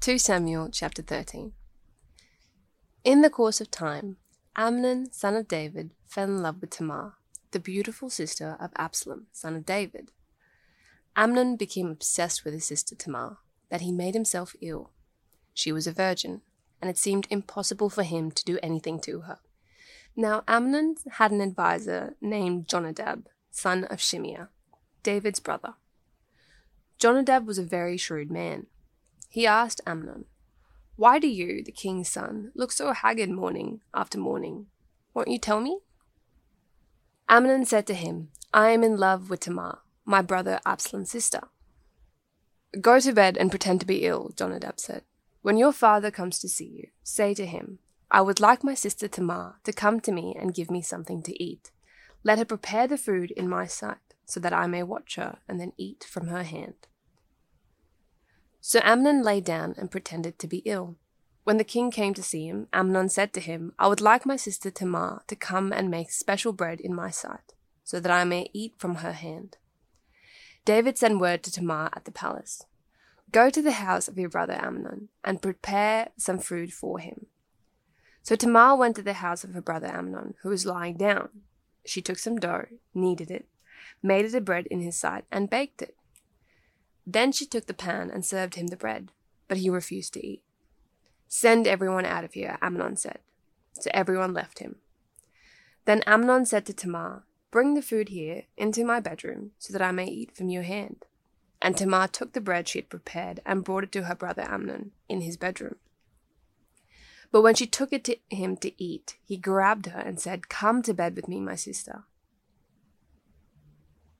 2 Samuel chapter 13. In the course of time, Amnon, son of David, fell in love with Tamar, the beautiful sister of Absalom, son of David. Amnon became obsessed with his sister Tamar, that he made himself ill. She was a virgin, and it seemed impossible for him to do anything to her. Now Amnon had an adviser named Jonadab, son of Shimeah, David's brother. Jonadab was a very shrewd man. He asked Amnon, Why do you, the king's son, look so haggard morning after morning? Won't you tell me? Amnon said to him, I am in love with Tamar, my brother Absalom's sister. Go to bed and pretend to be ill, Jonadab said. When your father comes to see you, say to him, I would like my sister Tamar to come to me and give me something to eat. Let her prepare the food in my sight, so that I may watch her and then eat from her hand. So Amnon lay down and pretended to be ill. When the king came to see him, Amnon said to him, I would like my sister Tamar to come and make special bread in my sight, so that I may eat from her hand. David sent word to Tamar at the palace Go to the house of your brother Amnon, and prepare some food for him. So Tamar went to the house of her brother Amnon, who was lying down. She took some dough, kneaded it, made it a bread in his sight, and baked it. Then she took the pan and served him the bread, but he refused to eat. Send everyone out of here, Amnon said. So everyone left him. Then Amnon said to Tamar, Bring the food here into my bedroom, so that I may eat from your hand. And Tamar took the bread she had prepared and brought it to her brother Amnon in his bedroom. But when she took it to him to eat, he grabbed her and said, Come to bed with me, my sister.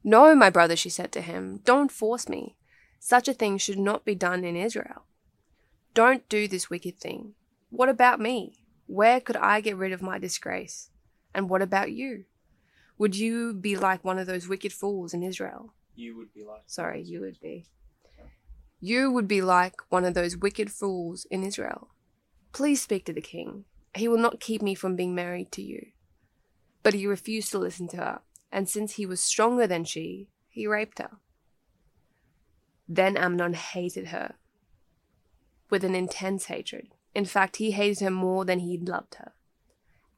No, my brother, she said to him, don't force me. Such a thing should not be done in Israel. Don't do this wicked thing. What about me? Where could I get rid of my disgrace? And what about you? Would you be like one of those wicked fools in Israel? You would be like. Sorry, you would be. You would be like one of those wicked fools in Israel. Please speak to the king. He will not keep me from being married to you. But he refused to listen to her, and since he was stronger than she, he raped her. Then Amnon hated her with an intense hatred. In fact, he hated her more than he loved her.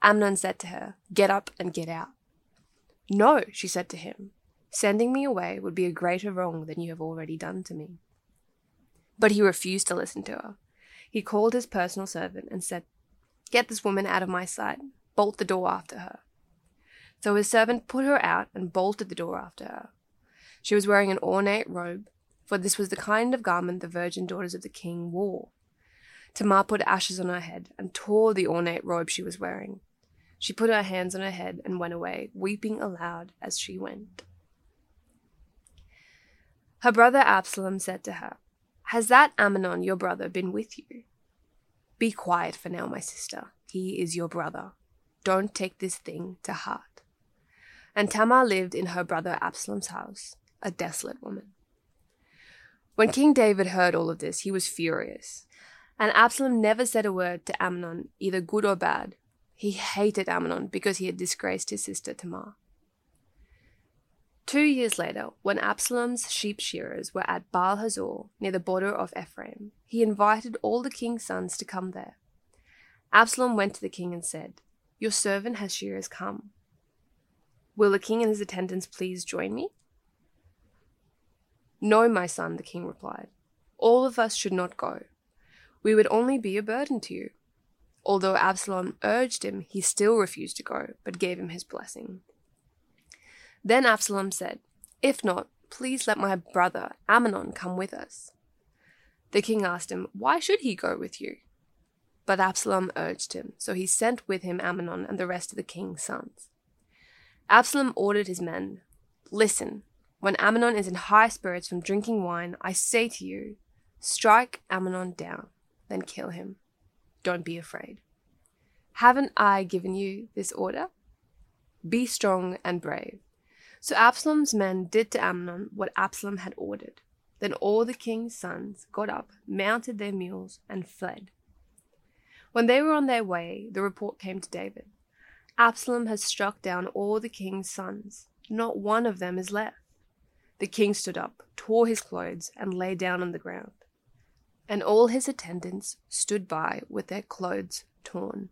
Amnon said to her, Get up and get out. No, she said to him, sending me away would be a greater wrong than you have already done to me. But he refused to listen to her. He called his personal servant and said, Get this woman out of my sight, bolt the door after her. So his servant put her out and bolted the door after her. She was wearing an ornate robe for this was the kind of garment the virgin daughters of the king wore. Tamar put ashes on her head and tore the ornate robe she was wearing. She put her hands on her head and went away, weeping aloud as she went. Her brother Absalom said to her, Has that Amnon, your brother, been with you? Be quiet for now, my sister. He is your brother. Don't take this thing to heart. And Tamar lived in her brother Absalom's house, a desolate woman. When King David heard all of this, he was furious. And Absalom never said a word to Amnon, either good or bad. He hated Amnon because he had disgraced his sister Tamar. Two years later, when Absalom's sheep shearers were at Baal Hazor, near the border of Ephraim, he invited all the king's sons to come there. Absalom went to the king and said, Your servant has shearers come. Will the king and his attendants please join me? No, my son, the king replied. All of us should not go. We would only be a burden to you. Although Absalom urged him, he still refused to go, but gave him his blessing. Then Absalom said, If not, please let my brother Amnon come with us. The king asked him, Why should he go with you? But Absalom urged him, so he sent with him Amnon and the rest of the king's sons. Absalom ordered his men, Listen, when Amnon is in high spirits from drinking wine, I say to you, strike Amnon down, then kill him. Don't be afraid. Haven't I given you this order? Be strong and brave. So Absalom's men did to Amnon what Absalom had ordered. Then all the king's sons got up, mounted their mules, and fled. When they were on their way, the report came to David Absalom has struck down all the king's sons. Not one of them is left. The king stood up, tore his clothes, and lay down on the ground. And all his attendants stood by with their clothes torn.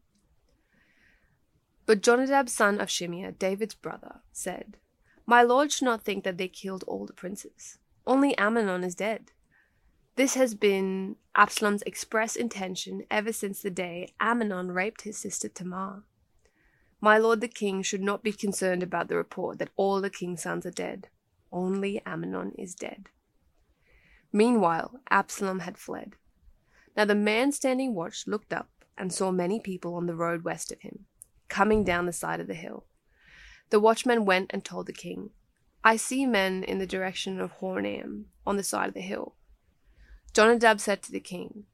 But Jonadab, son of Shimeah, David's brother, said, My lord should not think that they killed all the princes. Only Amnon is dead. This has been Absalom's express intention ever since the day Amnon raped his sister Tamar. My lord the king should not be concerned about the report that all the king's sons are dead. Only Amnon is dead. Meanwhile, Absalom had fled. Now the man standing watch looked up and saw many people on the road west of him, coming down the side of the hill. The watchman went and told the king, I see men in the direction of Horonaim, on the side of the hill. Jonadab said to the king,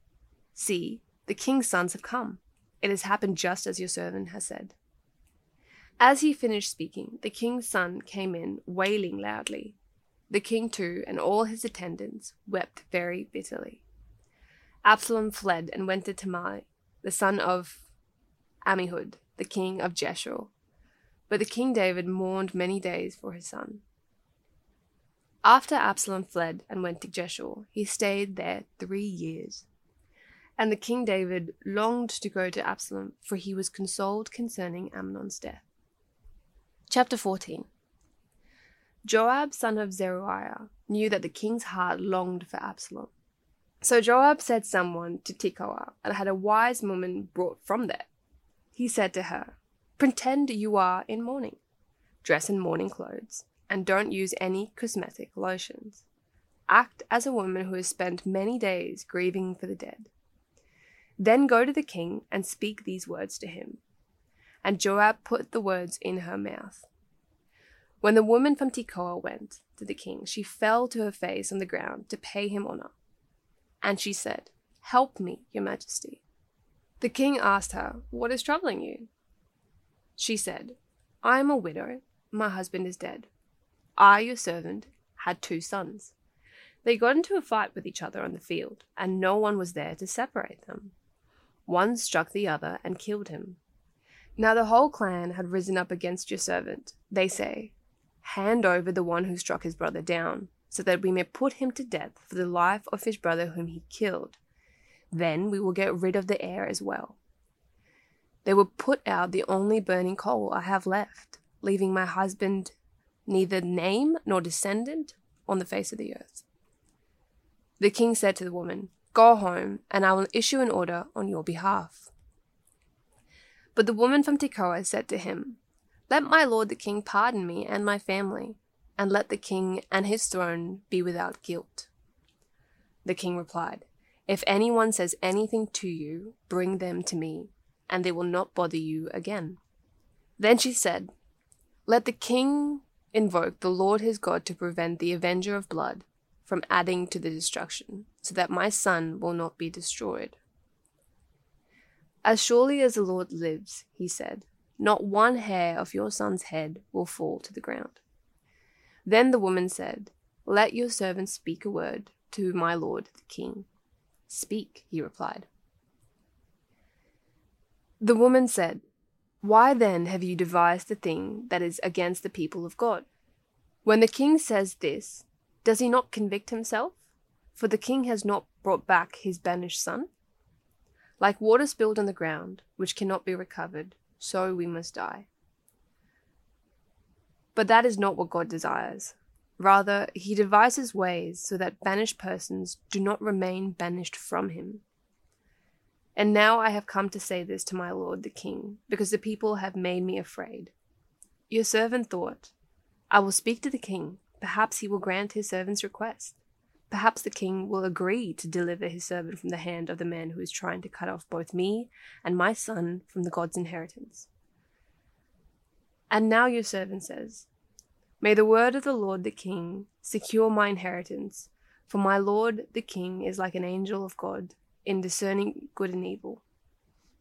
See, the king's sons have come. It has happened just as your servant has said. As he finished speaking, the king's son came in, wailing loudly. The king, too, and all his attendants wept very bitterly. Absalom fled and went to Talmai, the son of Ammihud, the king of Geshur. But the king David mourned many days for his son. After Absalom fled and went to Geshur, he stayed there three years. And the king David longed to go to Absalom, for he was consoled concerning Amnon's death. Chapter 14 Joab, son of Zeruiah, knew that the king's heart longed for Absalom. So Joab sent someone to Tekoa and had a wise woman brought from there. He said to her, Pretend you are in mourning, dress in mourning clothes, and don't use any cosmetic lotions. Act as a woman who has spent many days grieving for the dead. Then go to the king and speak these words to him and Joab put the words in her mouth. When the woman from Tekoa went to the king, she fell to her face on the ground to pay him honor. And she said, Help me, your majesty. The king asked her, What is troubling you? She said, I am a widow. My husband is dead. I, your servant, had two sons. They got into a fight with each other on the field, and no one was there to separate them. One struck the other and killed him. Now the whole clan had risen up against your servant. They say, Hand over the one who struck his brother down, so that we may put him to death for the life of his brother whom he killed. Then we will get rid of the heir as well. They will put out the only burning coal I have left, leaving my husband neither name nor descendant on the face of the earth. The king said to the woman, Go home, and I will issue an order on your behalf. But the woman from Tekoa said to him, Let my lord the king pardon me and my family, and let the king and his throne be without guilt. The king replied, If anyone says anything to you, bring them to me, and they will not bother you again. Then she said, Let the king invoke the Lord his God to prevent the avenger of blood from adding to the destruction, so that my son will not be destroyed. As surely as the Lord lives, he said, not one hair of your son's head will fall to the ground. Then the woman said, Let your servant speak a word to my lord the king. Speak, he replied. The woman said, Why then have you devised the thing that is against the people of God? When the king says this, does he not convict himself? For the king has not brought back his banished son? Like water spilled on the ground, which cannot be recovered, so we must die. But that is not what God desires. Rather, he devises ways so that banished persons do not remain banished from him. And now I have come to say this to my lord the king, because the people have made me afraid. Your servant thought, I will speak to the king, perhaps he will grant his servant's request. Perhaps the king will agree to deliver his servant from the hand of the man who is trying to cut off both me and my son from the God's inheritance. And now your servant says, May the word of the Lord the king secure my inheritance, for my lord the king is like an angel of God in discerning good and evil.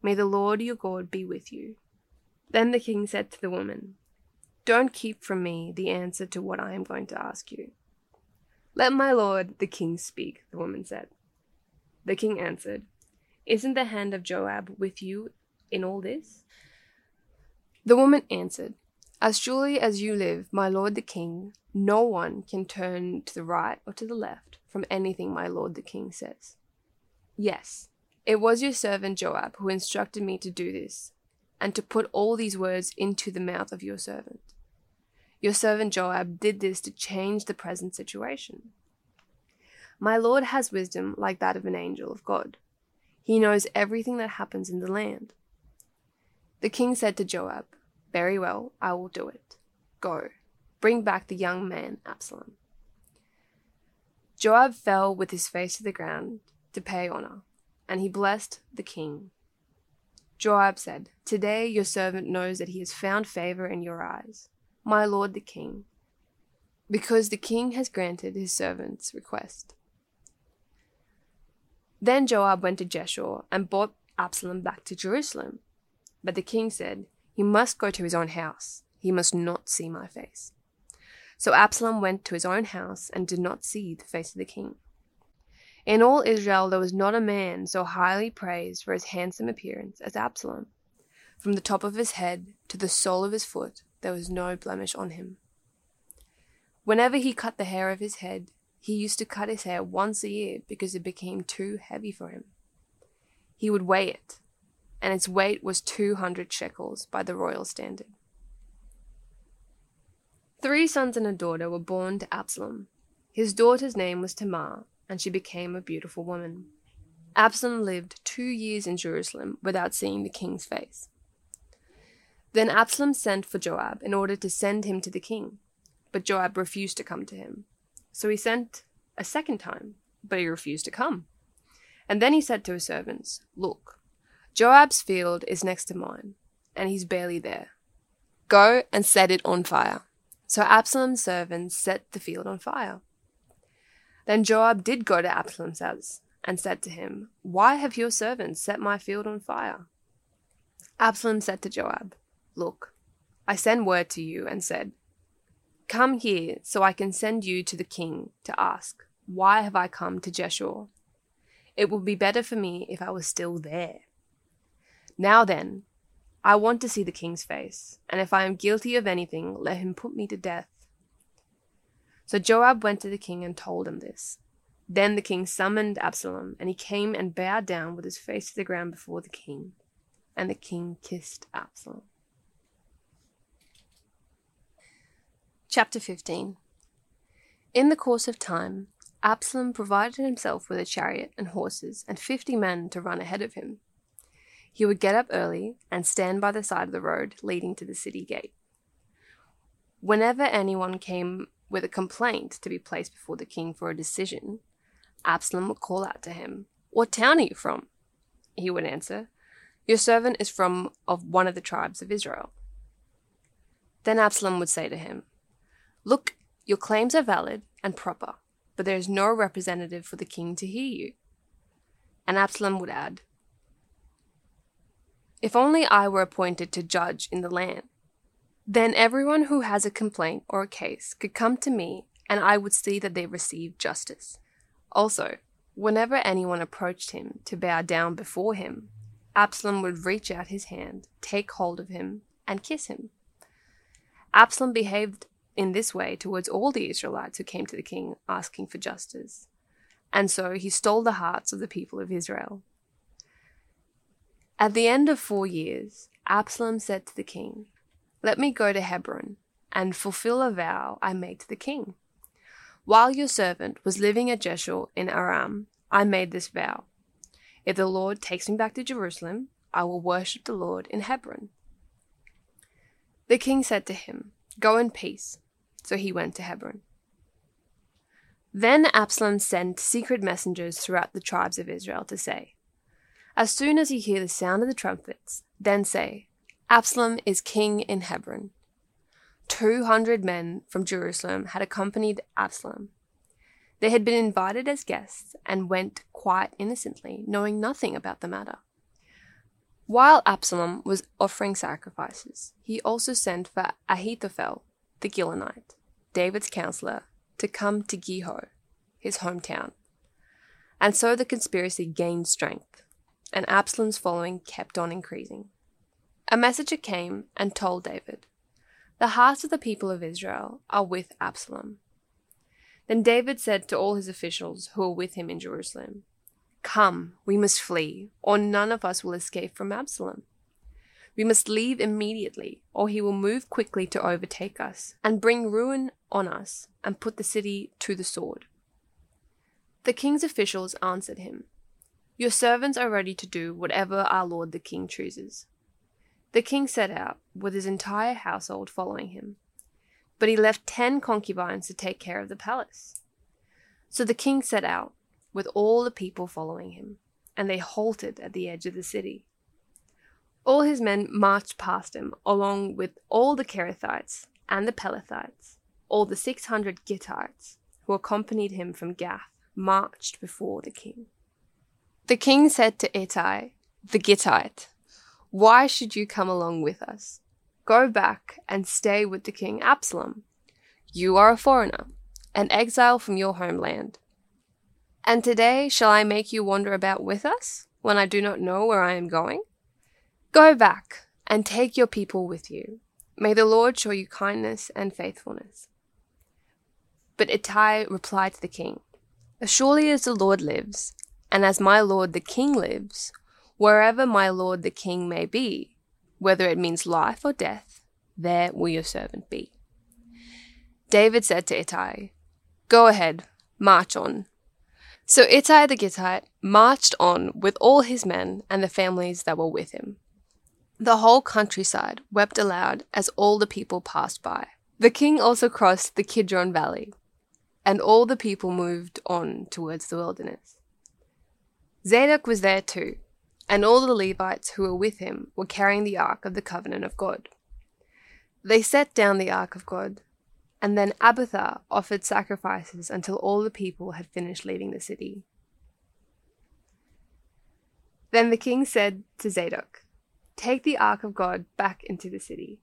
May the Lord your God be with you. Then the king said to the woman, Don't keep from me the answer to what I am going to ask you. Let my lord the king speak, the woman said. The king answered, Isn't the hand of Joab with you in all this? The woman answered, As surely as you live, my lord the king, no one can turn to the right or to the left from anything my lord the king says. Yes, it was your servant Joab who instructed me to do this, and to put all these words into the mouth of your servant. Your servant Joab did this to change the present situation. My Lord has wisdom like that of an angel of God. He knows everything that happens in the land. The king said to Joab, Very well, I will do it. Go, bring back the young man Absalom. Joab fell with his face to the ground to pay honor, and he blessed the king. Joab said, Today your servant knows that he has found favor in your eyes, my lord the king, because the king has granted his servant's request. Then Joab went to Geshur and brought Absalom back to Jerusalem. But the king said, He must go to his own house. He must not see my face. So Absalom went to his own house and did not see the face of the king. In all Israel there was not a man so highly praised for his handsome appearance as Absalom. From the top of his head to the sole of his foot there was no blemish on him. Whenever he cut the hair of his head, he used to cut his hair once a year because it became too heavy for him. He would weigh it, and its weight was 200 shekels by the royal standard. Three sons and a daughter were born to Absalom. His daughter's name was Tamar, and she became a beautiful woman. Absalom lived two years in Jerusalem without seeing the king's face. Then Absalom sent for Joab in order to send him to the king, but Joab refused to come to him. So he sent a second time, but he refused to come. And then he said to his servants, Look, Joab's field is next to mine, and he's barely there. Go and set it on fire. So Absalom's servants set the field on fire. Then Joab did go to Absalom's house and said to him, Why have your servants set my field on fire? Absalom said to Joab, Look, I send word to you and said, Come here, so I can send you to the king to ask, Why have I come to Geshur? It would be better for me if I was still there. Now then, I want to see the king's face, and if I am guilty of anything, let him put me to death. So Joab went to the king and told him this. Then the king summoned Absalom, and he came and bowed down with his face to the ground before the king. And the king kissed Absalom. Chapter 15 In the course of time, Absalom provided himself with a chariot and horses and fifty men to run ahead of him. He would get up early and stand by the side of the road leading to the city gate. Whenever anyone came with a complaint to be placed before the king for a decision, Absalom would call out to him, What town are you from? He would answer, Your servant is from of one of the tribes of Israel. Then Absalom would say to him, Look, your claims are valid and proper, but there is no representative for the king to hear you. And Absalom would add, If only I were appointed to judge in the land, then everyone who has a complaint or a case could come to me, and I would see that they receive justice. Also, whenever anyone approached him to bow down before him, Absalom would reach out his hand, take hold of him, and kiss him. Absalom behaved in this way towards all the Israelites who came to the king asking for justice. And so he stole the hearts of the people of Israel. At the end of four years, Absalom said to the king, Let me go to Hebron and fulfill a vow I made to the king. While your servant was living at Geshur in Aram, I made this vow. If the Lord takes me back to Jerusalem, I will worship the Lord in Hebron. The king said to him, Go in peace so he went to Hebron. Then Absalom sent secret messengers throughout the tribes of Israel to say, As soon as you hear the sound of the trumpets, then say, Absalom is king in Hebron. Two hundred men from Jerusalem had accompanied Absalom. They had been invited as guests and went quite innocently, knowing nothing about the matter. While Absalom was offering sacrifices, he also sent for Ahithophel, the Gilonite, David's counselor, to come to Giloh, his hometown. And so the conspiracy gained strength, and Absalom's following kept on increasing. A messenger came and told David, The hearts of the people of Israel are with Absalom. Then David said to all his officials who were with him in Jerusalem, Come, we must flee, or none of us will escape from Absalom. We must leave immediately, or he will move quickly to overtake us, and bring ruin on us, and put the city to the sword. The king's officials answered him, Your servants are ready to do whatever our lord the king chooses. The king set out, with his entire household following him. But he left ten concubines to take care of the palace. So the king set out, with all the people following him, and they halted at the edge of the city. All his men marched past him, along with all the Kerethites and the Pelethites, all the six hundred Gittites who accompanied him from Gath, marched before the king. The king said to Ittai, the Gittite, Why should you come along with us? Go back and stay with the king Absalom. You are a foreigner, an exile from your homeland. And today shall I make you wander about with us, when I do not know where I am going? Go back, and take your people with you. May the Lord show you kindness and faithfulness. But Ittai replied to the king, As surely as the Lord lives, and as my lord the king lives, wherever my lord the king may be, whether it means life or death, there will your servant be. David said to Ittai, Go ahead, march on, so Ittai the Gittite marched on with all his men and the families that were with him. The whole countryside wept aloud as all the people passed by. The king also crossed the Kidron Valley, and all the people moved on towards the wilderness. Zadok was there too, and all the Levites who were with him were carrying the ark of the covenant of God. They set down the ark of God and then Abiathar offered sacrifices until all the people had finished leaving the city. Then the king said to Zadok, Take the ark of God back into the city.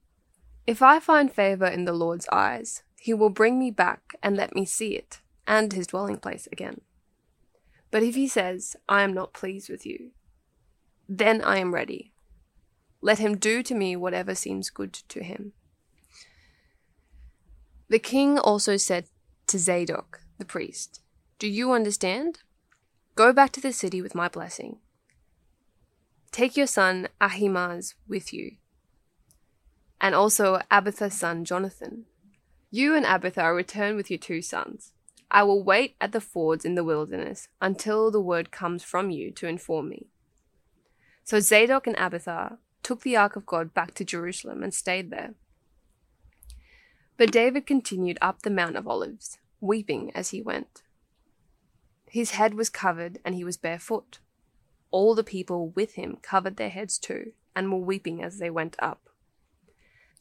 If I find favor in the Lord's eyes, he will bring me back and let me see it, and his dwelling place again. But if he says, I am not pleased with you, then I am ready. Let him do to me whatever seems good to him. The king also said to Zadok, the priest, Do you understand? Go back to the city with my blessing. Take your son Ahimaaz with you, and also Abiathar's son Jonathan. You and Abiathar return with your two sons. I will wait at the fords in the wilderness until the word comes from you to inform me. So Zadok and Abiathar took the ark of God back to Jerusalem and stayed there. But David continued up the Mount of Olives, weeping as he went. His head was covered, and he was barefoot. All the people with him covered their heads too, and were weeping as they went up.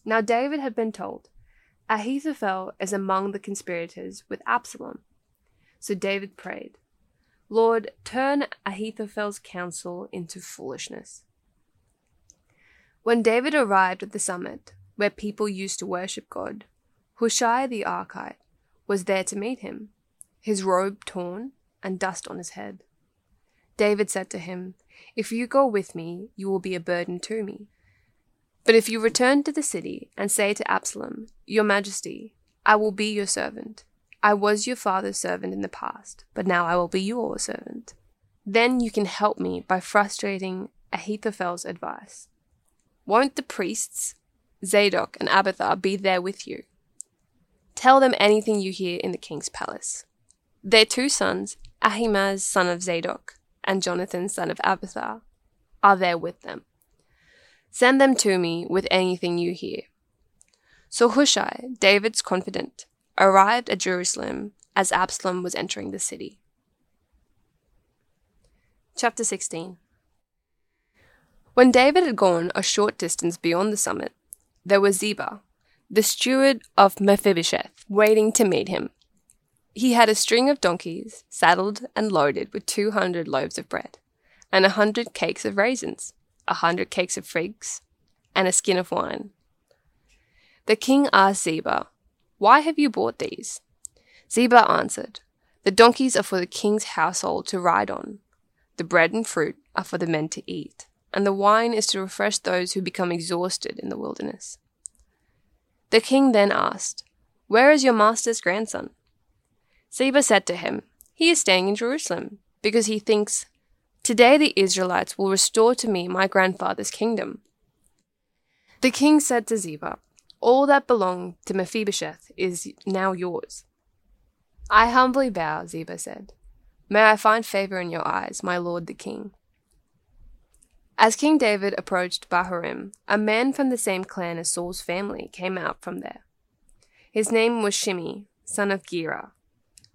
Now David had been told, Ahithophel is among the conspirators with Absalom. So David prayed, Lord, turn Ahithophel's counsel into foolishness. When David arrived at the summit, where people used to worship God, Hushai the Archite was there to meet him, his robe torn and dust on his head. David said to him, If you go with me, you will be a burden to me. But if you return to the city and say to Absalom, Your Majesty, I will be your servant. I was your father's servant in the past, but now I will be your servant. Then you can help me by frustrating Ahithophel's advice. Won't the priests, Zadok and Abiathar, be there with you? Tell them anything you hear in the king's palace. Their two sons, Ahimaaz son of Zadok and Jonathan son of Abiathar, are there with them. Send them to me with anything you hear. So Hushai, David's confidant, arrived at Jerusalem as Absalom was entering the city. Chapter 16 When David had gone a short distance beyond the summit, there was Ziba, the steward of Mephibosheth, waiting to meet him. He had a string of donkeys, saddled and loaded with two hundred loaves of bread, and a hundred cakes of raisins, a hundred cakes of figs, and a skin of wine. The king asked Ziba, Why have you bought these? Ziba answered, The donkeys are for the king's household to ride on, the bread and fruit are for the men to eat, and the wine is to refresh those who become exhausted in the wilderness. The king then asked, Where is your master's grandson? Ziba said to him, He is staying in Jerusalem, because he thinks, Today the Israelites will restore to me my grandfather's kingdom. The king said to Ziba, All that belonged to Mephibosheth is now yours. I humbly bow, Ziba said. May I find favor in your eyes, my lord the king. As King David approached Bahurim, a man from the same clan as Saul's family came out from there. His name was Shimei, son of Gera,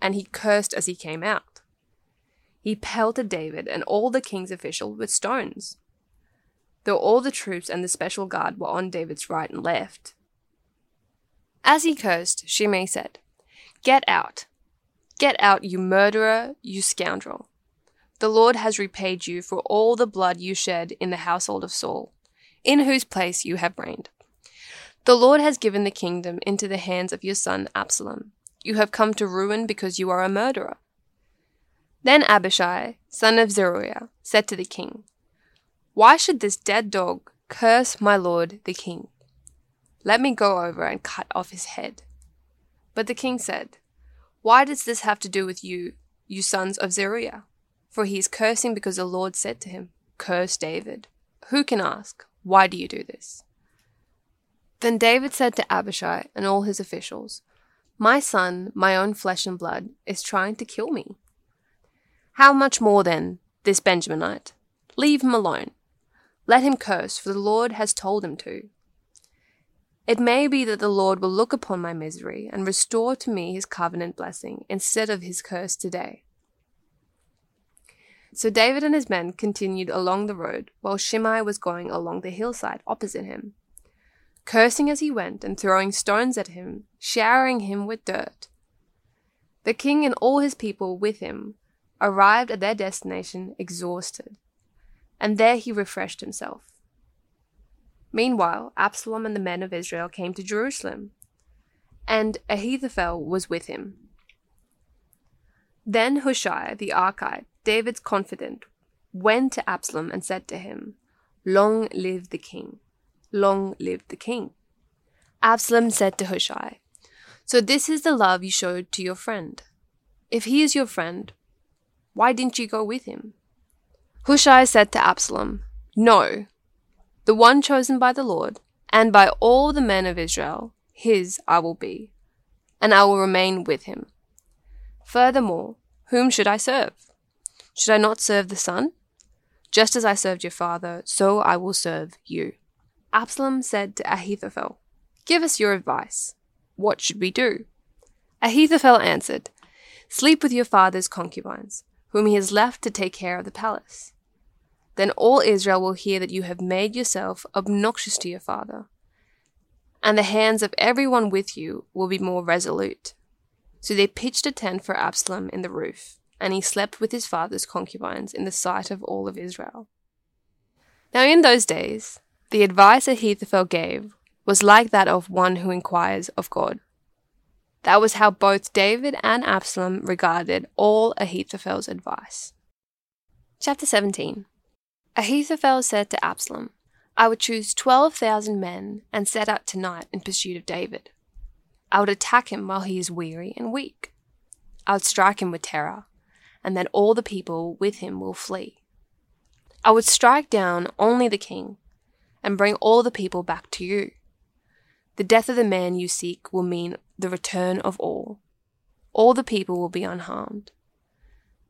and he cursed as he came out. He pelted David and all the king's officials with stones though all the troops and the special guard were on David's right and left. As he cursed, Shimei said, Get out! Get out, you murderer, you scoundrel! The Lord has repaid you for all the blood you shed in the household of Saul, in whose place you have reigned. The Lord has given the kingdom into the hands of your son Absalom. You have come to ruin because you are a murderer. Then Abishai, son of Zeruiah, said to the king, why should this dead dog curse my lord the king? Let me go over and cut off his head. But the king said, Why does this have to do with you, you sons of Zeruiah? For he is cursing because the Lord said to him, Curse David. Who can ask, Why do you do this? Then David said to Abishai and all his officials, My son, my own flesh and blood, is trying to kill me. How much more then, this Benjaminite? Leave him alone. Let him curse, for the Lord has told him to. It may be that the Lord will look upon my misery and restore to me his covenant blessing instead of his curse today. So David and his men continued along the road, while Shimei was going along the hillside opposite him, cursing as he went and throwing stones at him, showering him with dirt. The king and all his people with him arrived at their destination exhausted and there he refreshed himself. Meanwhile, Absalom and the men of Israel came to Jerusalem, and Ahithophel was with him. Then Hushai the Archite, David's confidant, went to Absalom and said to him, Long live the king! Long live the king! Absalom said to Hushai, So this is the love you showed to your friend. If he is your friend, why didn't you go with him? Hushai said to Absalom, No, the one chosen by the Lord, and by all the men of Israel, his I will be, and I will remain with him. Furthermore, whom should I serve? Should I not serve the son? Just as I served your father, so I will serve you. Absalom said to Ahithophel, Give us your advice. What should we do? Ahithophel answered, Sleep with your father's concubines, whom he has left to take care of the palace. Then all Israel will hear that you have made yourself obnoxious to your father, and the hands of everyone with you will be more resolute. So they pitched a tent for Absalom in the roof, and he slept with his father's concubines in the sight of all of Israel. Now in those days, the advice Ahithophel gave was like that of one who inquires of God. That was how both David and Absalom regarded all Ahithophel's advice. Chapter 17 Ahithophel said to Absalom, I would choose 12,000 men and set out tonight in pursuit of David. I would attack him while he is weary and weak. I would strike him with terror, and then all the people with him will flee. I would strike down only the king and bring all the people back to you. The death of the man you seek will mean the return of all. All the people will be unharmed.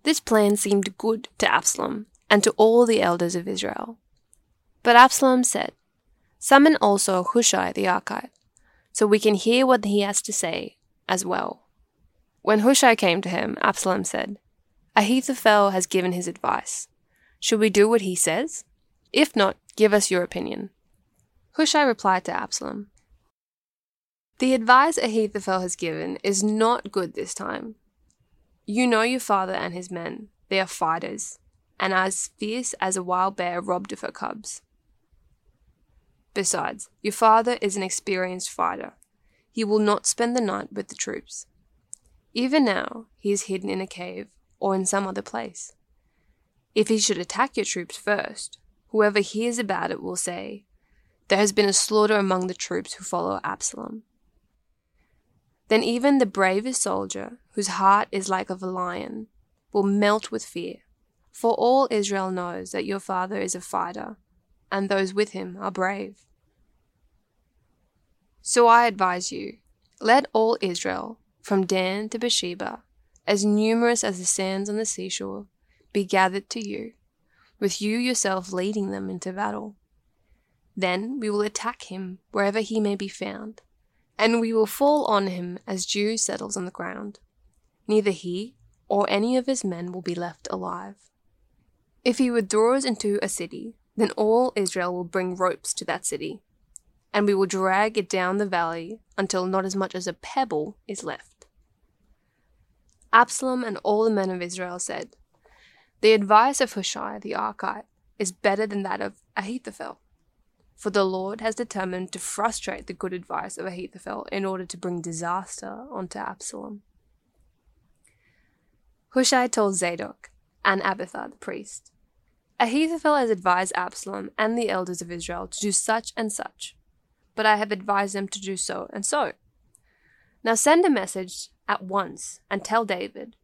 This plan seemed good to Absalom and to all the elders of Israel. But Absalom said, Summon also Hushai the Archite, so we can hear what he has to say as well. When Hushai came to him, Absalom said, Ahithophel has given his advice. Should we do what he says? If not, give us your opinion. Hushai replied to Absalom, The advice Ahithophel has given is not good this time. You know your father and his men. They are fighters and as fierce as a wild bear robbed of her cubs. Besides, your father is an experienced fighter. He will not spend the night with the troops. Even now, he is hidden in a cave or in some other place. If he should attack your troops first, whoever hears about it will say, There has been a slaughter among the troops who follow Absalom. Then even the bravest soldier, whose heart is like of a lion, will melt with fear For all Israel knows that your father is a fighter, and those with him are brave. So I advise you let all Israel, from Dan to Beersheba, as numerous as the sands on the seashore, be gathered to you, with you yourself leading them into battle. Then we will attack him wherever he may be found, and we will fall on him as dew settles on the ground. Neither he or any of his men will be left alive. If he withdraws into a city, then all Israel will bring ropes to that city, and we will drag it down the valley until not as much as a pebble is left. Absalom and all the men of Israel said, The advice of Hushai the Archite is better than that of Ahithophel for the Lord has determined to frustrate the good advice of Ahithophel in order to bring disaster onto Absalom. Hushai told Zadok and Abiathar the priest, Ahithophel has advised Absalom and the elders of Israel to do such and such, but I have advised them to do so and so. Now send a message at once and tell David,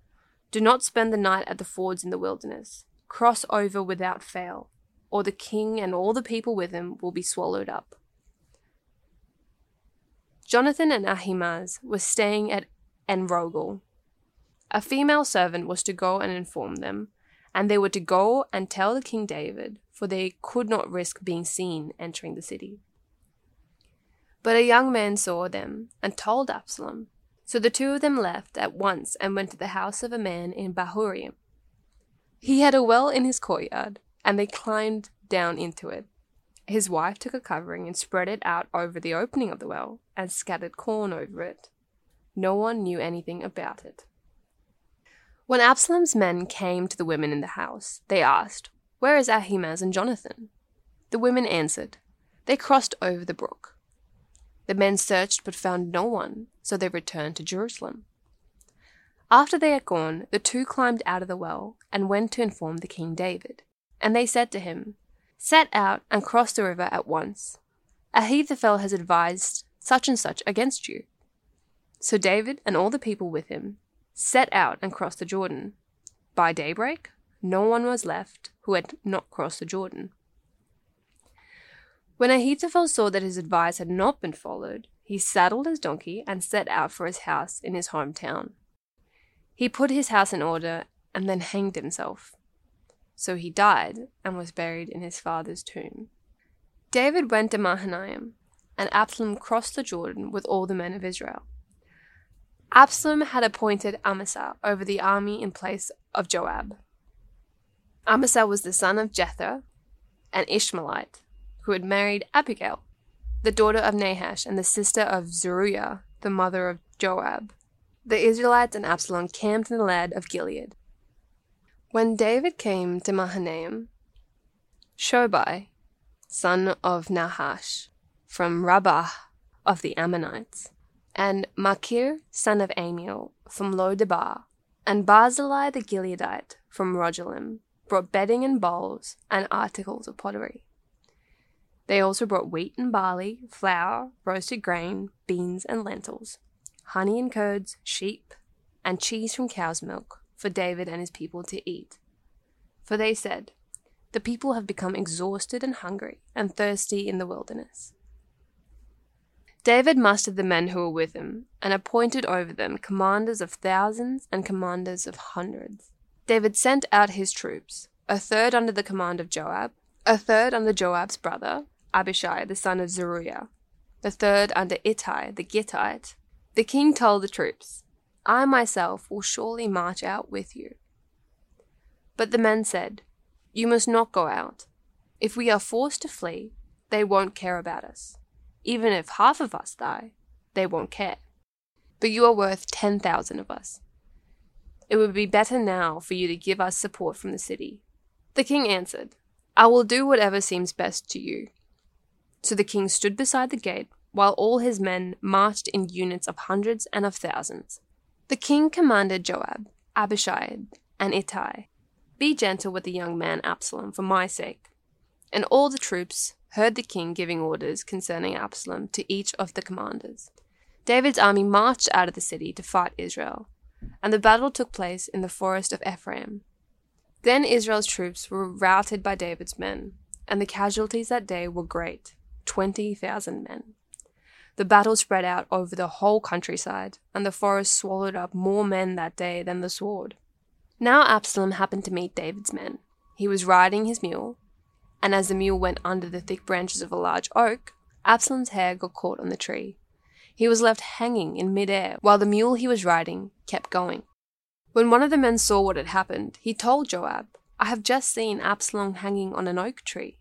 Do not spend the night at the fords in the wilderness. Cross over without fail or the king and all the people with him will be swallowed up. Jonathan and Ahimaaz were staying at Enrogel. A female servant was to go and inform them, and they were to go and tell the king David, for they could not risk being seen entering the city. But a young man saw them and told Absalom. So the two of them left at once and went to the house of a man in Bahurim. He had a well in his courtyard, and they climbed down into it. His wife took a covering and spread it out over the opening of the well and scattered corn over it. No one knew anything about it. When Absalom's men came to the women in the house, they asked, Where is Ahimaaz and Jonathan? The women answered, They crossed over the brook. The men searched but found no one, so they returned to Jerusalem. After they had gone, the two climbed out of the well and went to inform the king David. And they said to him, Set out and cross the river at once. Ahithophel has advised such and such against you. So David and all the people with him set out and crossed the Jordan. By daybreak, no one was left who had not crossed the Jordan. When Ahithophel saw that his advice had not been followed, he saddled his donkey and set out for his house in his hometown. He put his house in order and then hanged himself. So he died and was buried in his father's tomb. David went to Mahanaim, and Absalom crossed the Jordan with all the men of Israel. Absalom had appointed Amasa over the army in place of Joab. Amasa was the son of Jether, an Ishmaelite, who had married Abigail, the daughter of Nahash and the sister of Zeruiah, the mother of Joab. The Israelites and Absalom camped in the land of Gilead. When David came to Mahanaim, Shobai, son of Nahash, from Rabbah of the Ammonites, and Machir, son of Ammiel, from Lo-debar, and Barzillai the Gileadite from Rogelim, brought bedding and bowls and articles of pottery. They also brought wheat and barley, flour, roasted grain, beans and lentils, honey and curds, sheep, and cheese from cow's milk, for David and his people to eat. For they said, The people have become exhausted and hungry and thirsty in the wilderness. David mustered the men who were with him, and appointed over them commanders of thousands and commanders of hundreds. David sent out his troops, a third under the command of Joab, a third under Joab's brother, Abishai the son of Zeruiah, the third under Ittai the Gittite. The king told the troops, I myself will surely march out with you. But the men said, You must not go out. If we are forced to flee, they won't care about us. Even if half of us die, they won't care. But you are worth 10,000 of us. It would be better now for you to give us support from the city. The king answered, I will do whatever seems best to you. So the king stood beside the gate, while all his men marched in units of hundreds and of thousands. The king commanded Joab, Abishai, and Ittai, Be gentle with the young man Absalom for my sake. And all the troops heard the king giving orders concerning Absalom to each of the commanders. David's army marched out of the city to fight Israel, and the battle took place in the forest of Ephraim. Then Israel's troops were routed by David's men, and the casualties that day were great 20,000 men. The battle spread out over the whole countryside, and the forest swallowed up more men that day than the sword. Now Absalom happened to meet David's men. He was riding his mule, and as the mule went under the thick branches of a large oak, Absalom's hair got caught on the tree. He was left hanging in midair while the mule he was riding kept going. When one of the men saw what had happened, he told Joab, I have just seen Absalom hanging on an oak tree.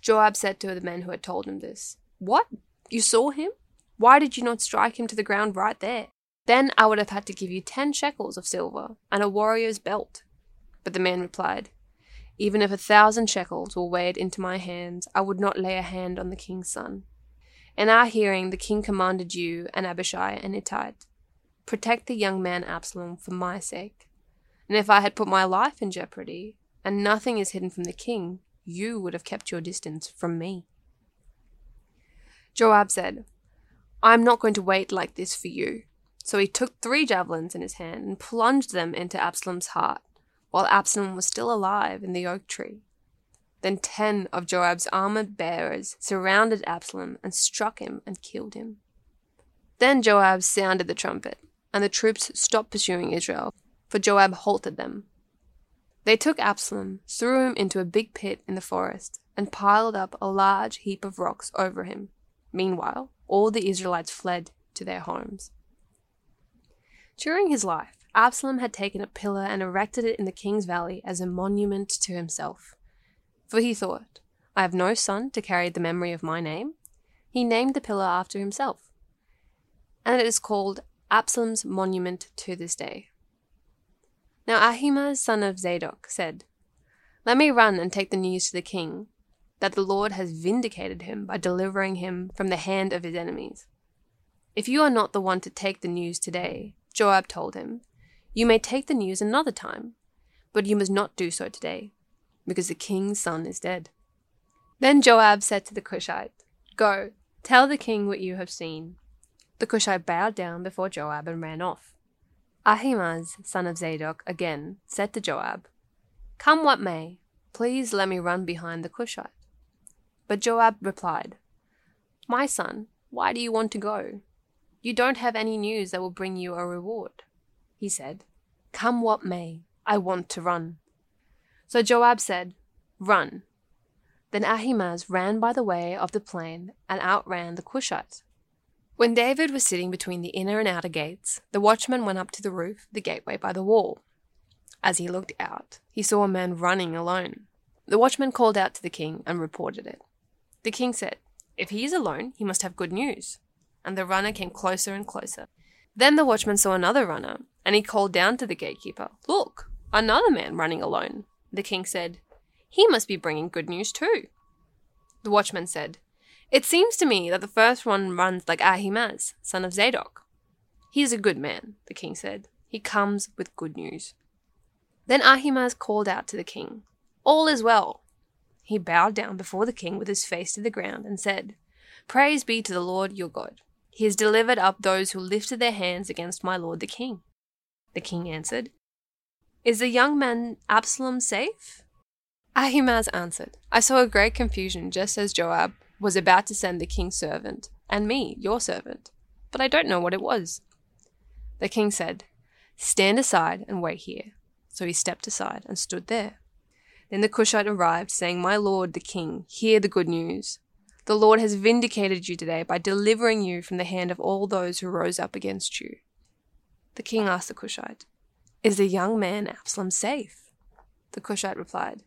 Joab said to the men who had told him this, What? You saw him? Why did you not strike him to the ground right there? Then I would have had to give you ten shekels of silver and a warrior's belt. But the man replied, Even if a thousand shekels were weighed into my hands, I would not lay a hand on the king's son. In our hearing, the king commanded you and Abishai and Ittai Protect the young man Absalom for my sake. And if I had put my life in jeopardy, and nothing is hidden from the king, you would have kept your distance from me. Joab said, I am not going to wait like this for you. So he took three javelins in his hand and plunged them into Absalom's heart, while Absalom was still alive in the oak tree. Then ten of Joab's armored bearers surrounded Absalom and struck him and killed him. Then Joab sounded the trumpet, and the troops stopped pursuing Israel, for Joab halted them. They took Absalom, threw him into a big pit in the forest, and piled up a large heap of rocks over him. Meanwhile, all the Israelites fled to their homes. During his life, Absalom had taken a pillar and erected it in the king's valley as a monument to himself. For he thought, I have no son to carry the memory of my name. He named the pillar after himself. And it is called Absalom's monument to this day. Now Ahimaaz son of Zadok said, Let me run and take the news to the king, that the Lord has vindicated him by delivering him from the hand of his enemies. If you are not the one to take the news today, Joab told him, you may take the news another time, but you must not do so today, because the king's son is dead. Then Joab said to the Cushite, Go, tell the king what you have seen. The Cushite bowed down before Joab and ran off. Ahimaaz, son of Zadok, again said to Joab, Come what may, please let me run behind the Cushite. But Joab replied, My son, why do you want to go? You don't have any news that will bring you a reward. He said, Come what may, I want to run. So Joab said, Run. Then Ahimaaz ran by the way of the plain and outran the Cushite. When David was sitting between the inner and outer gates, the watchman went up to the roof, the gateway by the wall. As he looked out, he saw a man running alone. The watchman called out to the king and reported it. The king said, If he is alone, he must have good news. And the runner came closer and closer. Then the watchman saw another runner, and he called down to the gatekeeper, Look, another man running alone. The king said, He must be bringing good news too. The watchman said, it seems to me that the first one runs like Ahimaaz, son of Zadok. He is a good man, the king said. He comes with good news. Then Ahimaaz called out to the king, All is well. He bowed down before the king with his face to the ground and said, Praise be to the Lord your God. He has delivered up those who lifted their hands against my lord the king. The king answered, Is the young man Absalom safe? Ahimaaz answered, I saw a great confusion just as Joab was about to send the king's servant, and me, your servant, but I don't know what it was. The king said, Stand aside and wait here. So he stepped aside and stood there. Then the Cushite arrived, saying, My lord, the king, hear the good news. The Lord has vindicated you today by delivering you from the hand of all those who rose up against you. The king asked the Cushite, Is the young man Absalom safe? The Cushite replied,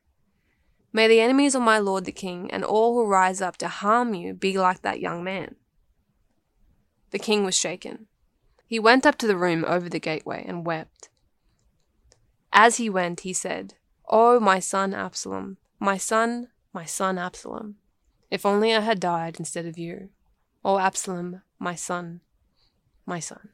May the enemies of my lord the king and all who rise up to harm you be like that young man. The king was shaken. He went up to the room over the gateway and wept. As he went, he said, Oh, my son Absalom, my son, my son Absalom, if only I had died instead of you. Oh, Absalom, my son, my son.